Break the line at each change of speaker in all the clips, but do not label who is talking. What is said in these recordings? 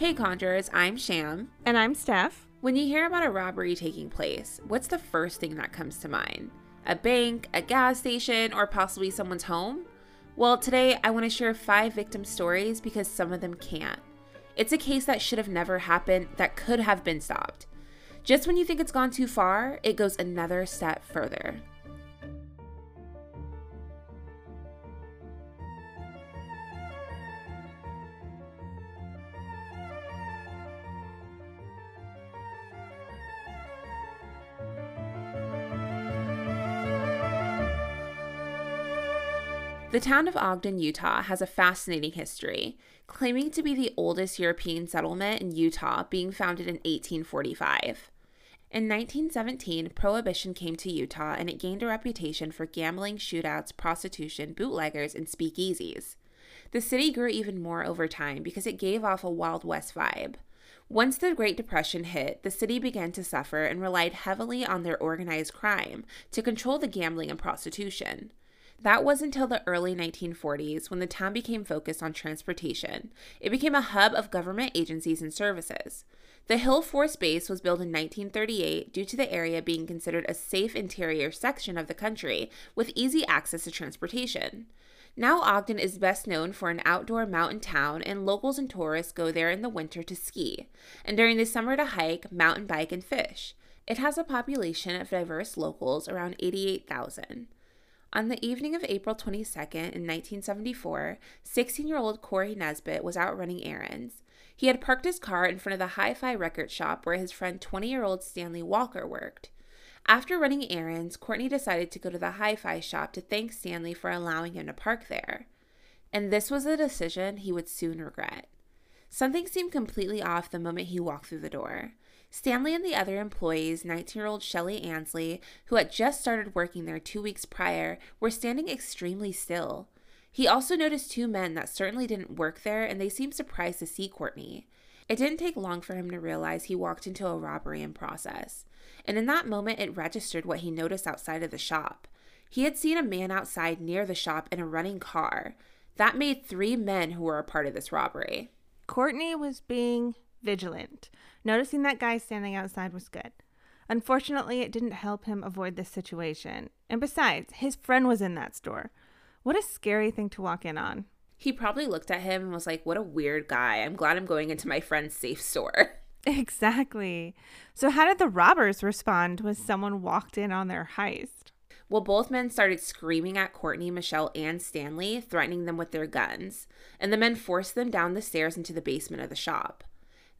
Hey Conjurers, I'm Sham.
And I'm Steph.
When you hear about a robbery taking place, what's the first thing that comes to mind? A bank, a gas station, or possibly someone's home? Well, today I want to share five victim stories because some of them can't. It's a case that should have never happened, that could have been stopped. Just when you think it's gone too far, it goes another step further. The town of Ogden, Utah has a fascinating history, claiming to be the oldest European settlement in Utah, being founded in 1845. In 1917, Prohibition came to Utah and it gained a reputation for gambling, shootouts, prostitution, bootleggers, and speakeasies. The city grew even more over time because it gave off a Wild West vibe. Once the Great Depression hit, the city began to suffer and relied heavily on their organized crime to control the gambling and prostitution. That was until the early 1940s when the town became focused on transportation. It became a hub of government agencies and services. The Hill Force Base was built in 1938 due to the area being considered a safe interior section of the country with easy access to transportation. Now, Ogden is best known for an outdoor mountain town, and locals and tourists go there in the winter to ski, and during the summer to hike, mountain bike, and fish. It has a population of diverse locals, around 88,000. On the evening of April 22nd in 1974, 16 year old Corey Naisbitt was out running errands. He had parked his car in front of the Hi Fi record shop where his friend 20 year old Stanley Walker worked. After running errands, Cortney decided to go to the hi fi shop to thank Stanley for allowing him to park there. And this was a decision he would soon regret. Something seemed completely off the moment he walked through the door. Stanley and the other employees, 19 year old Shelley Ansley, who had just started working there two weeks prior, were standing extremely still. He also noticed two men that certainly didn't work there and they seemed surprised to see Cortney. It didn't take long for him to realize he walked into a robbery in process. And in that moment, it registered what he noticed outside of the shop. He had seen a man outside near the shop in a running car. That made three men who were a part of this robbery.
Cortney was being vigilant. Noticing that guy standing outside was good. Unfortunately, it didn't help him avoid this situation. And besides, his friend was in that store. What a scary thing to walk in on.
He probably looked at him and was like, What a weird guy. I'm glad I'm going into my friend's safe store.
Exactly. So, how did the robbers respond when someone walked in on their heist?
Well, both men started screaming at Cortney, Michelle, and Stanley, threatening them with their guns, and the men forced them down the stairs into the basement of the shop.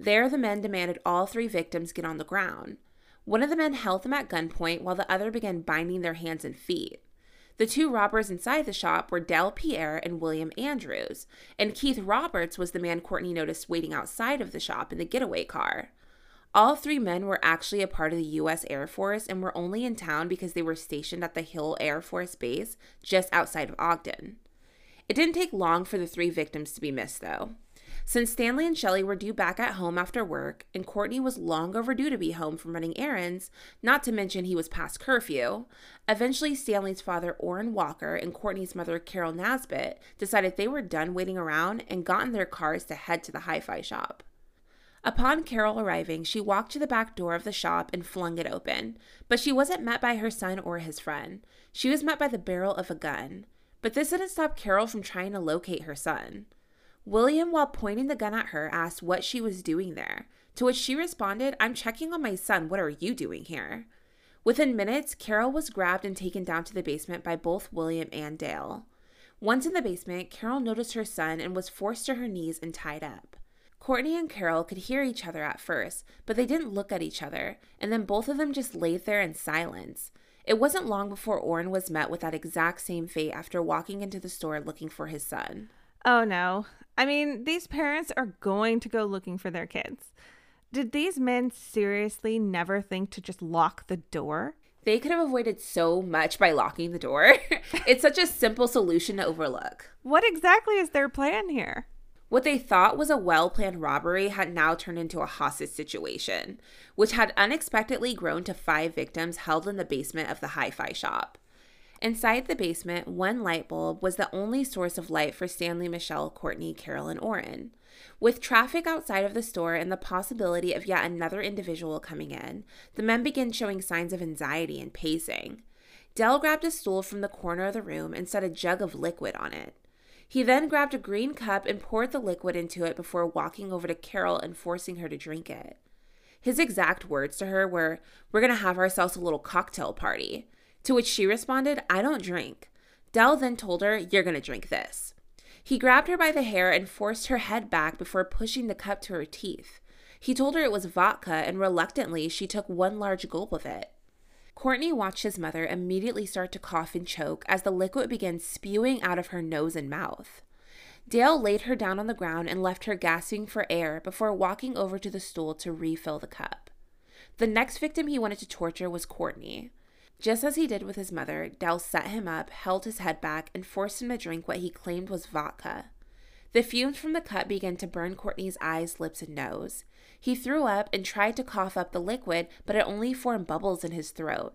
There, the men demanded all three victims get on the ground. One of the men held them at gunpoint while the other began binding their hands and feet. The two robbers inside the shop were Dell Pierre and William Andrews, and Keith Roberts was the man Cortney noticed waiting outside of the shop in the getaway car. All three men were actually a part of the U.S. Air Force and were only in town because they were stationed at the Hill Air Force Base just outside of Ogden. It didn't take long for the three victims to be missed, though. Since Stanley and Shelley were due back at home after work, and Cortney was long overdue to be home from running errands, not to mention he was past curfew, eventually Stanley's father, Orrin Walker, and Cortney's mother, Carol Naisbitt, decided they were done waiting around and got in their cars to head to the hi fi shop. Upon Carol arriving, she walked to the back door of the shop and flung it open, but she wasn't met by her son or his friend. She was met by the barrel of a gun. But this didn't stop Carol from trying to locate her son. William, while pointing the gun at her, asked what she was doing there, to which she responded, I'm checking on my son. What are you doing here? Within minutes, Carol was grabbed and taken down to the basement by both William and Dale. Once in the basement, Carol noticed her son and was forced to her knees and tied up. Cortney and Carol could hear each other at first, but they didn't look at each other, and then both of them just laid there in silence. It wasn't long before Orrin was met with that exact same fate after walking into the store looking for his son.
Oh no. I mean, these parents are going to go looking for their kids. Did these men seriously never think to just lock the door?
They could have avoided so much by locking the door. it's such a simple solution to overlook.
What exactly is their plan here?
What they thought was a well planned robbery had now turned into a hostage situation, which had unexpectedly grown to five victims held in the basement of the hi fi shop. Inside the basement, one light bulb was the only source of light for Stanley, Michelle, Cortney, Carol, and Orrin. With traffic outside of the store and the possibility of yet another individual coming in, the men began showing signs of anxiety and pacing. Dell grabbed a stool from the corner of the room and set a jug of liquid on it. He then grabbed a green cup and poured the liquid into it before walking over to Carol and forcing her to drink it. His exact words to her were, We're going to have ourselves a little cocktail party. To which she responded, I don't drink. Dell then told her, You're going to drink this. He grabbed her by the hair and forced her head back before pushing the cup to her teeth. He told her it was vodka, and reluctantly, she took one large gulp of it. Cortney watched his mother immediately start to cough and choke as the liquid began spewing out of her nose and mouth. Dale laid her down on the ground and left her gasping for air before walking over to the stool to refill the cup. The next victim he wanted to torture was Cortney. Just as he did with his mother, Dell set him up, held his head back, and forced him to drink what he claimed was vodka. The fumes from the cup began to burn Cortney's eyes, lips, and nose. He threw up and tried to cough up the liquid, but it only formed bubbles in his throat.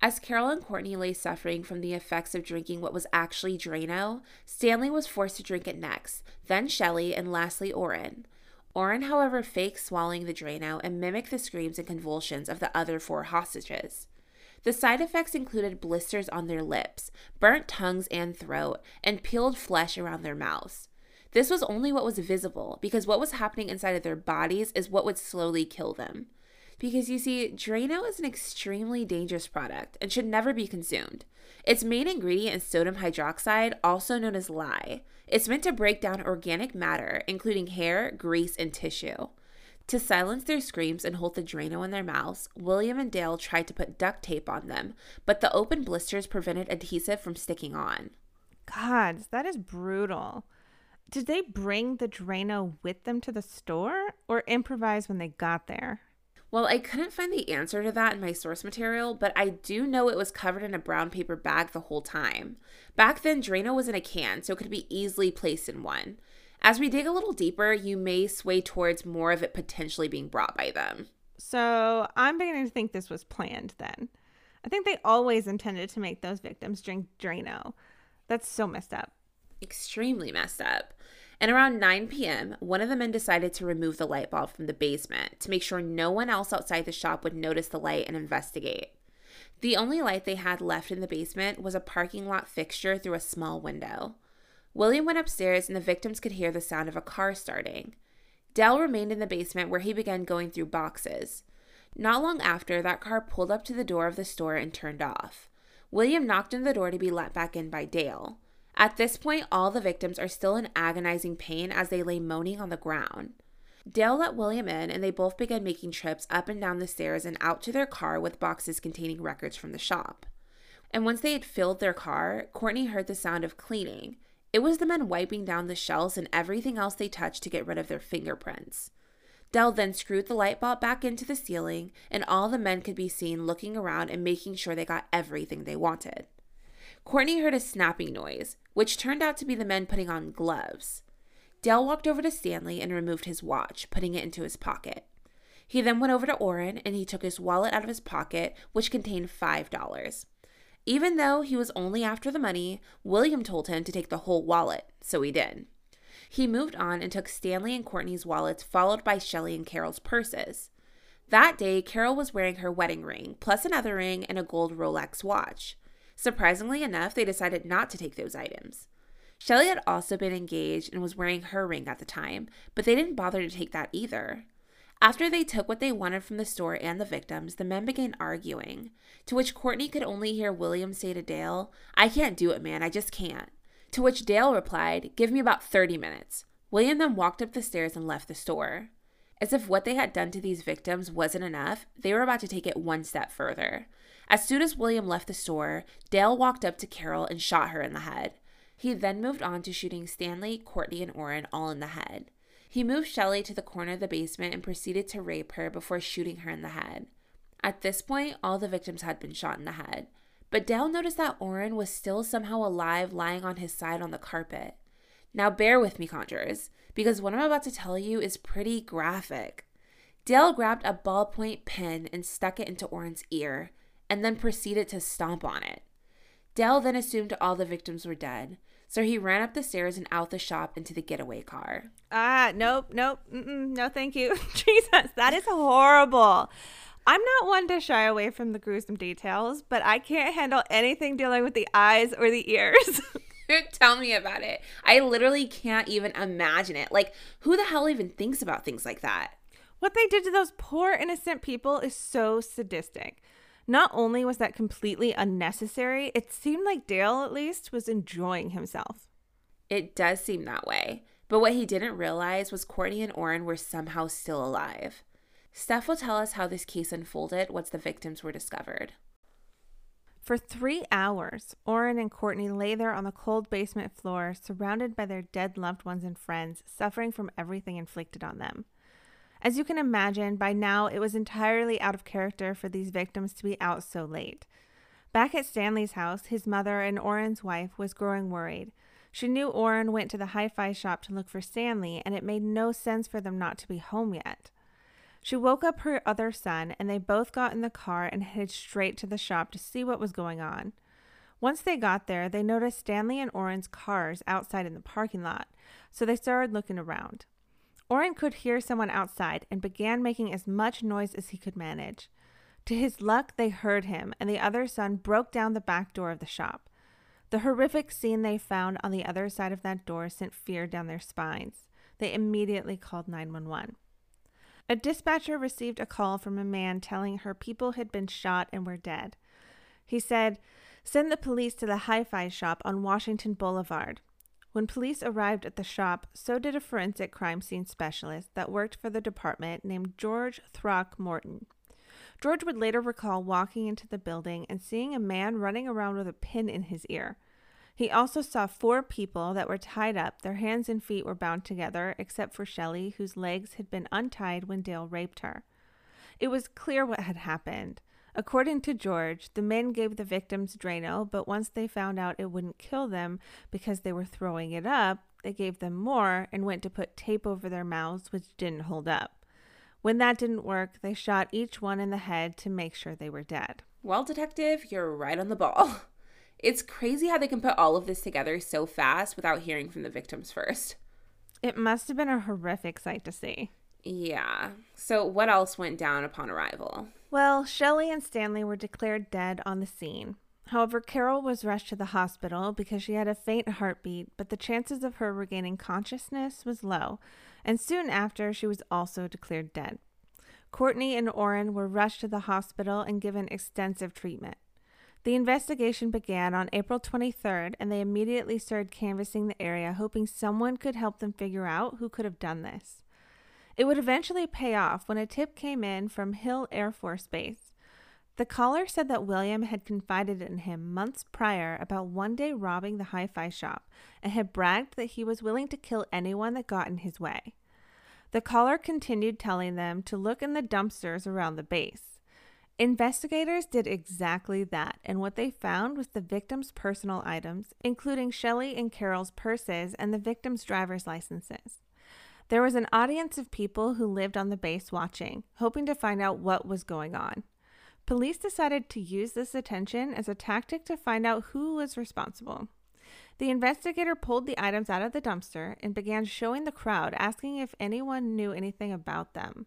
As Carol and Cortney lay suffering from the effects of drinking what was actually Drano, Stanley was forced to drink it next, then Shelley, and lastly Orrin. Orrin, however, faked swallowing the Drano and mimicked the screams and convulsions of the other four hostages. The side effects included blisters on their lips, burnt tongues and throat, and peeled flesh around their mouths. This was only what was visible because what was happening inside of their bodies is what would slowly kill them. Because you see, Drano is an extremely dangerous product and should never be consumed. Its main ingredient is sodium hydroxide, also known as lye. It's meant to break down organic matter, including hair, grease, and tissue. To silence their screams and hold the Drano in their mouths, William and Dale tried to put duct tape on them, but the open blisters prevented adhesive from sticking on.
God, that is brutal. Did they bring the Drano with them to the store or improvise when they got there?
Well, I couldn't find the answer to that in my source material, but I do know it was covered in a brown paper bag the whole time. Back then, Drano was in a can, so it could be easily placed in one. As we dig a little deeper, you may sway towards more of it potentially being brought by them.
So I'm beginning to think this was planned then. I think they always intended to make those victims drink Drano. That's so messed up.
Extremely messed up. And around 9 p.m., one of the men decided to remove the light bulb from the basement to make sure no one else outside the shop would notice the light and investigate. The only light they had left in the basement was a parking lot fixture through a small window. William went upstairs and the victims could hear the sound of a car starting. Dell remained in the basement where he began going through boxes. Not long after, that car pulled up to the door of the store and turned off. William knocked on the door to be let back in by Dale. At this point, all the victims are still in agonizing pain as they lay moaning on the ground. Dale let William in, and they both began making trips up and down the stairs and out to their car with boxes containing records from the shop. And once they had filled their car, Cortney heard the sound of cleaning. It was the men wiping down the shells and everything else they touched to get rid of their fingerprints. Dell then screwed the light bulb back into the ceiling, and all the men could be seen looking around and making sure they got everything they wanted. Cortney heard a snapping noise, which turned out to be the men putting on gloves. Dell walked over to Stanley and removed his watch, putting it into his pocket. He then went over to Orrin and he took his wallet out of his pocket, which contained $5. Even though he was only after the money, William told him to take the whole wallet, so he did. He moved on and took Stanley and Cortney's wallets, followed by Shelley and Carol's purses. That day, Carol was wearing her wedding ring, plus another ring and a gold Rolex watch. Surprisingly enough, they decided not to take those items. Shelley had also been engaged and was wearing her ring at the time, but they didn't bother to take that either. After they took what they wanted from the store and the victims, the men began arguing, to which Cortney could only hear William say to Dale, I can't do it, man, I just can't. To which Dale replied, Give me about 30 minutes. William then walked up the stairs and left the store. As if what they had done to these victims wasn't enough, they were about to take it one step further. As soon as William left the store, Dale walked up to Carol and shot her in the head. He then moved on to shooting Stanley, Cortney, and Orrin all in the head. He moved Shelley to the corner of the basement and proceeded to rape her before shooting her in the head. At this point, all the victims had been shot in the head. But Dale noticed that Orrin was still somehow alive lying on his side on the carpet. Now, bear with me, conjurers, because what I'm about to tell you is pretty graphic. Dale grabbed a ballpoint pen and stuck it into Orrin's ear, and then proceeded to stomp on it. Dale then assumed all the victims were dead, So he ran up the stairs and out the shop into the getaway car.
Ah, nope, nope, no, thank you. Jesus, that is horrible. I'm not one to shy away from the gruesome details, but I can't handle anything dealing with the eyes or the ears.
Tell me about it. I literally can't even imagine it. Like, who the hell even thinks about things like that?
What they did to those poor innocent people is so sadistic. Not only was that completely unnecessary, it seemed like Dale, at least, was enjoying himself.
It does seem that way. But what he didn't realize was Cortney and Orrin were somehow still alive. Steph will tell us how this case unfolded once the victims were discovered.
For three hours, Orrin and Cortney lay there on the cold basement floor, surrounded by their dead loved ones and friends, suffering from everything inflicted on them. As you can imagine, by now it was entirely out of character for these victims to be out so late. Back at Stanley's house, his mother and Orrin's wife was growing worried. She knew Orrin went to the hi fi shop to look for Stanley, and it made no sense for them not to be home yet. She woke up her other son, and they both got in the car and headed straight to the shop to see what was going on. Once they got there, they noticed Stanley and Orrin's cars outside in the parking lot, so they started looking around. Orrin could hear someone outside and began making as much noise as he could manage. To his luck, they heard him, and the other son broke down the back door of the shop. The horrific scene they found on the other side of that door sent fear down their spines. They immediately called 911. A dispatcher received a call from a man telling her people had been shot and were dead. He said, Send the police to the hi fi shop on Washington Boulevard. When police arrived at the shop, so did a forensic crime scene specialist that worked for the department named George Throckmorton. George would later recall walking into the building and seeing a man running around with a pin in his ear. He also saw four people that were tied up. Their hands and feet were bound together, except for Shelley, whose legs had been untied when Dale raped her. It was clear what had happened. According to George, the men gave the victims Drano, but once they found out it wouldn't kill them because they were throwing it up, they gave them more and went to put tape over their mouths, which didn't hold up. When that didn't work, they shot each one in the head to make sure they were dead.
Well, detective, you're right on the ball. It's crazy how they can put all of this together so fast without hearing from the victims first.
It must have been a horrific sight to see.
Yeah. So, what else went down upon arrival?
Well, Shelley and Stanley were declared dead on the scene. However, Carol was rushed to the hospital because she had a faint heartbeat, but the chances of her regaining consciousness was low, and soon after, she was also declared dead. Cortney and Orrin were rushed to the hospital and given extensive treatment. The investigation began on April 23rd, and they immediately started canvassing the area, hoping someone could help them figure out who could have done this. It would eventually pay off when a tip came in from Hill Air Force Base. The caller said that William had confided in him months prior about one day robbing the hi fi shop and had bragged that he was willing to kill anyone that got in his way. The caller continued telling them to look in the dumpsters around the base. Investigators did exactly that, and what they found was the victim's personal items, including Shelley and Carol's purses and the victim's driver's licenses. There was an audience of people who lived on the base watching, hoping to find out what was going on. Police decided to use this attention as a tactic to find out who was responsible. The investigator pulled the items out of the dumpster and began showing the crowd, asking if anyone knew anything about them.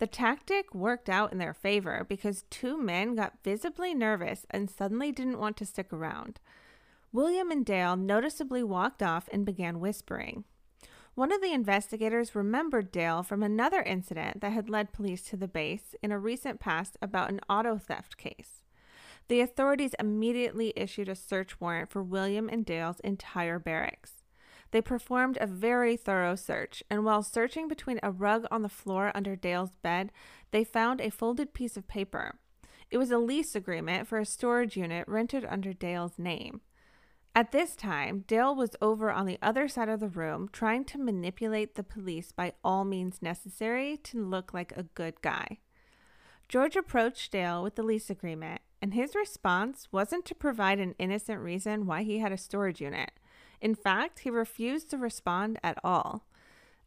The tactic worked out in their favor because two men got visibly nervous and suddenly didn't want to stick around. William and Dale noticeably walked off and began whispering. One of the investigators remembered Dale from another incident that had led police to the base in a recent past about an auto theft case. The authorities immediately issued a search warrant for William and Dale's entire barracks. They performed a very thorough search, and while searching between a rug on the floor under Dale's bed, they found a folded piece of paper. It was a lease agreement for a storage unit rented under Dale's name. At this time, Dale was over on the other side of the room trying to manipulate the police by all means necessary to look like a good guy. George approached Dale with the lease agreement, and his response wasn't to provide an innocent reason why he had a storage unit. In fact, he refused to respond at all.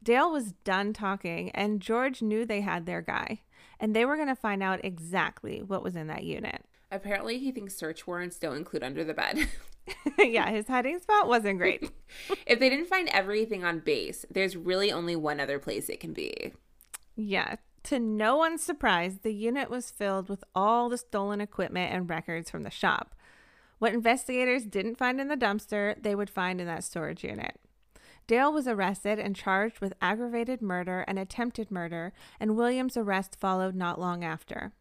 Dale was done talking, and George knew they had their guy, and they were going to find out exactly what was in that unit.
Apparently, he thinks search warrants don't include under the bed.
yeah, his hiding spot wasn't great.
if they didn't find everything on base, there's really only one other place it can be.
Yeah. To no one's surprise, the unit was filled with all the stolen equipment and records from the shop. What investigators didn't find in the dumpster, they would find in that storage unit. Dale was arrested and charged with aggravated murder and attempted murder, and William's arrest followed not long after.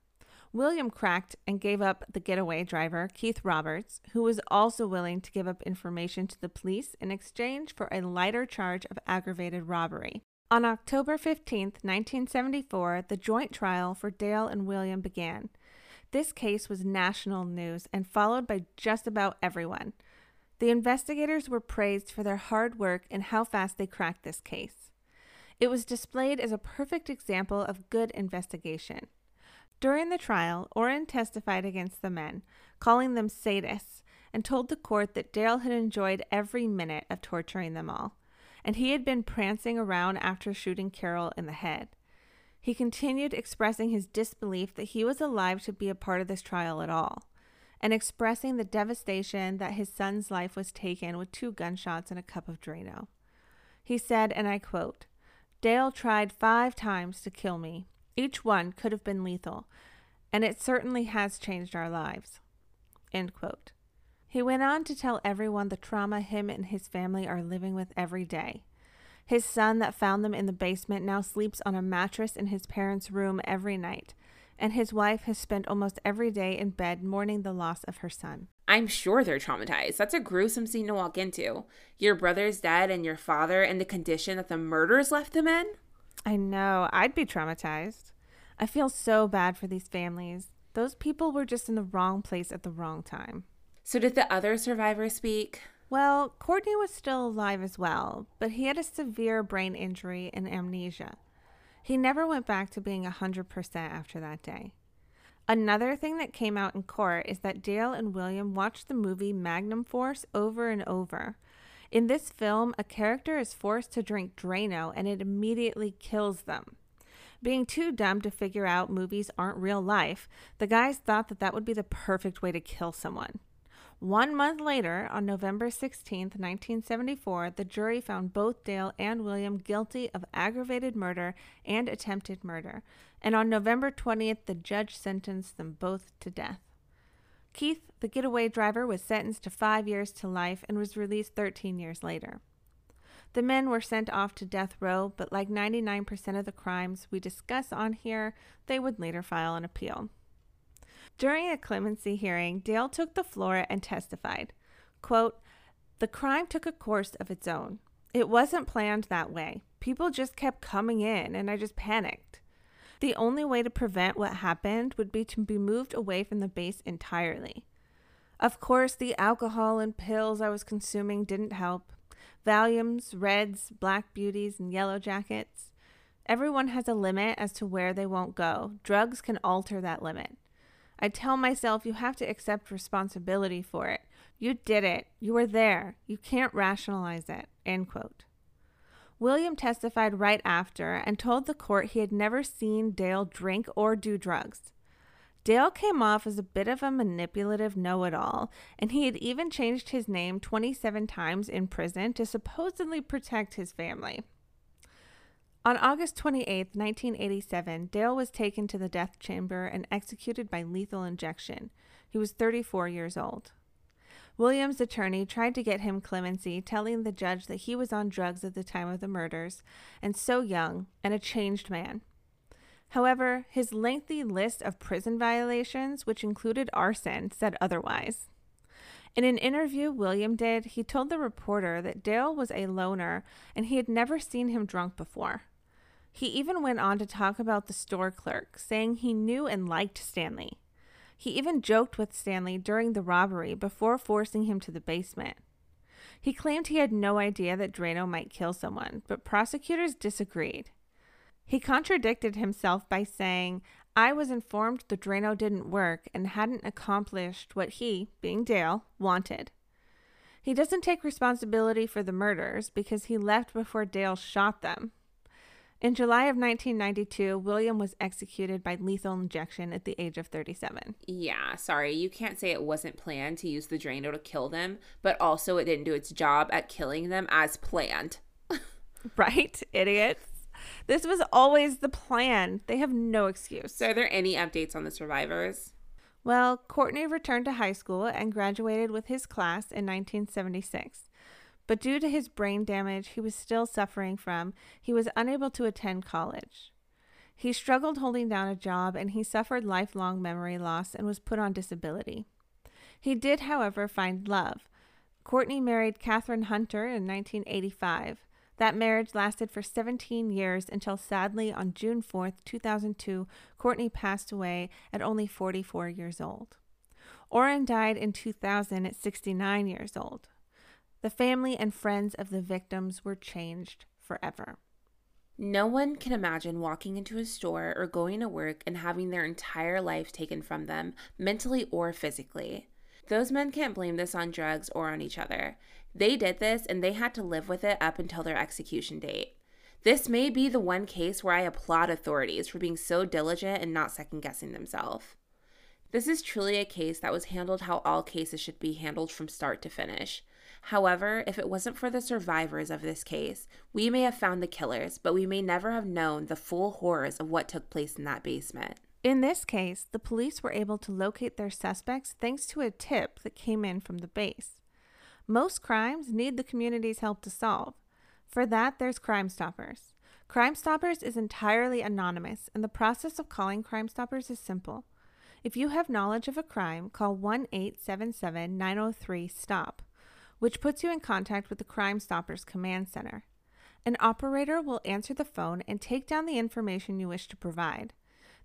William cracked and gave up the getaway driver, Keith Roberts, who was also willing to give up information to the police in exchange for a lighter charge of aggravated robbery. On October 15, 1974, the joint trial for Dale and William began. This case was national news and followed by just about everyone. The investigators were praised for their hard work and how fast they cracked this case. It was displayed as a perfect example of good investigation. During the trial, Orrin testified against the men, calling them sadists, and told the court that Dale had enjoyed every minute of torturing them all, and he had been prancing around after shooting Carol in the head. He continued expressing his disbelief that he was alive to be a part of this trial at all, and expressing the devastation that his son's life was taken with two gunshots and a cup of Drano. He said, and I quote, Dale tried five times to kill me, each one could have been lethal, and it certainly has changed our lives. End quote. He went on to tell everyone the trauma him and his family are living with every day. His son, that found them in the basement, now sleeps on a mattress in his parents' room every night, and his wife has spent almost every day in bed mourning the loss of her son.
I'm sure they're traumatized. That's a gruesome scene to walk into. Your brother's dead and your father in the condition that the murders left him in?
I know. I'd be traumatized. I feel so bad for these families. Those people were just in the wrong place at the wrong time.
So, did the other survivors speak?
Well, Cortney was still alive as well, but he had a severe brain injury and amnesia. He never went back to being 100% after that day. Another thing that came out in court is that Dale and William watched the movie Magnum Force over and over. In this film, a character is forced to drink Drano and it immediately kills them. Being too dumb to figure out movies aren't real life, the guys thought that that would be the perfect way to kill someone. One month later, on November 16, 1974, the jury found both Dale and William guilty of aggravated murder and attempted murder, and on November 20th, the judge sentenced them both to death. Keith, the getaway driver, was sentenced to five years to life and was released 13 years later. The men were sent off to death row, but like 99% of the crimes we discuss on here, they would later file an appeal. During a clemency hearing, Dale took the floor and testified. Quote, the crime took a course of its own. It wasn't planned that way. People just kept coming in, and I just panicked. The only way to prevent what happened would be to be moved away from the base entirely. Of course, the alcohol and pills I was consuming didn't help. Valiums, Reds, Black Beauties, and Yellow Jackets. Everyone has a limit as to where they won't go. Drugs can alter that limit. I tell myself you have to accept responsibility for it. You did it. You were there. You can't rationalize it. End quote. William testified right after and told the court he had never seen Dale drink or do drugs. Dale came off as a bit of a manipulative know it all, and he had even changed his name 27 times in prison to supposedly protect his family. On August 28, 1987, Dale was taken to the death chamber and executed by lethal injection. He was 34 years old. William's attorney tried to get him clemency, telling the judge that he was on drugs at the time of the murders and so young and a changed man. However, his lengthy list of prison violations, which included arson, said otherwise. In an interview William did, he told the reporter that Dale was a loner and he had never seen him drunk before. He even went on to talk about the store clerk, saying he knew and liked Stanley. He even joked with Stanley during the robbery before forcing him to the basement. He claimed he had no idea that Drano might kill someone, but prosecutors disagreed. He contradicted himself by saying, I was informed the Drano didn't work and hadn't accomplished what he, being Dale, wanted. He doesn't take responsibility for the murders because he left before Dale shot them. In July of 1992, William was executed by lethal injection at the age of 37.
Yeah, sorry, you can't say it wasn't planned to use the Drano to kill them, but also it didn't do its job at killing them as planned.
right, idiots? This was always the plan. They have no excuse.
So, are there any updates on the survivors?
Well, Cortney returned to high school and graduated with his class in 1976. But due to his brain damage he was still suffering from, he was unable to attend college. He struggled holding down a job and he suffered lifelong memory loss and was put on disability. He did, however, find love. Cortney married Catherine Hunter in 1985. That marriage lasted for 17 years until sadly on June 4th, 2002, Cortney passed away at only 44 years old. Orrin died in 2000 at 69 years old. The family and friends of the victims were changed forever.
No one can imagine walking into a store or going to work and having their entire life taken from them, mentally or physically. Those men can't blame this on drugs or on each other. They did this and they had to live with it up until their execution date. This may be the one case where I applaud authorities for being so diligent and not second guessing themselves. This is truly a case that was handled how all cases should be handled from start to finish. However, if it wasn't for the survivors of this case, we may have found the killers, but we may never have known the full horrors of what took place in that basement.
In this case, the police were able to locate their suspects thanks to a tip that came in from the base. Most crimes need the community's help to solve. For that, there's Crime Stoppers. Crime Stoppers is entirely anonymous, and the process of calling Crime Stoppers is simple. If you have knowledge of a crime, call 1 877 903 STOP which puts you in contact with the Crime Stoppers Command Center. An operator will answer the phone and take down the information you wish to provide.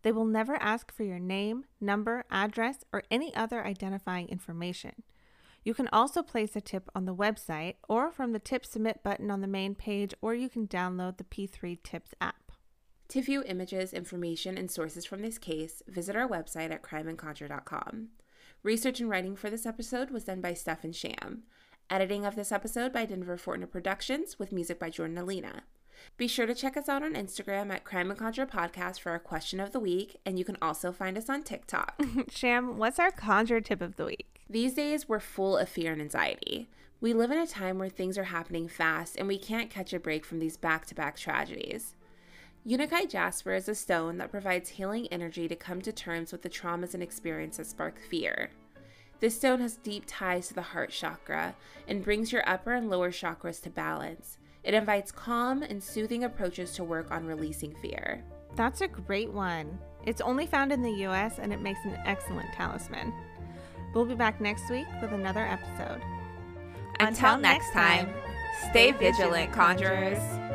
They will never ask for your name, number, address, or any other identifying information. You can also place a tip on the website or from the Tip Submit button on the main page, or you can download the P3 Tips app.
To view images, information, and sources from this case, visit our website at crimeandconjure.com. Research and writing for this episode was done by Stefan Sham. Editing of this episode by Denver Fortner Productions with music by Jordan Alina. Be sure to check us out on Instagram at Crime and Conjure Podcast for our question of the week, and you can also find us on TikTok.
Sham, what's our conjure tip of the week?
These days, we're full of fear and anxiety. We live in a time where things are happening fast, and we can't catch a break from these back to back tragedies. Unakite Jasper is a stone that provides healing energy to come to terms with the traumas and experiences that spark fear. This stone has deep ties to the heart chakra and brings your upper and lower chakras to balance. It invites calm and soothing approaches to work on releasing fear.
That's a great one. It's only found in the US and it makes an excellent talisman. We'll be back next week with another episode.
Until, Until next time, stay vigilant, conjurers.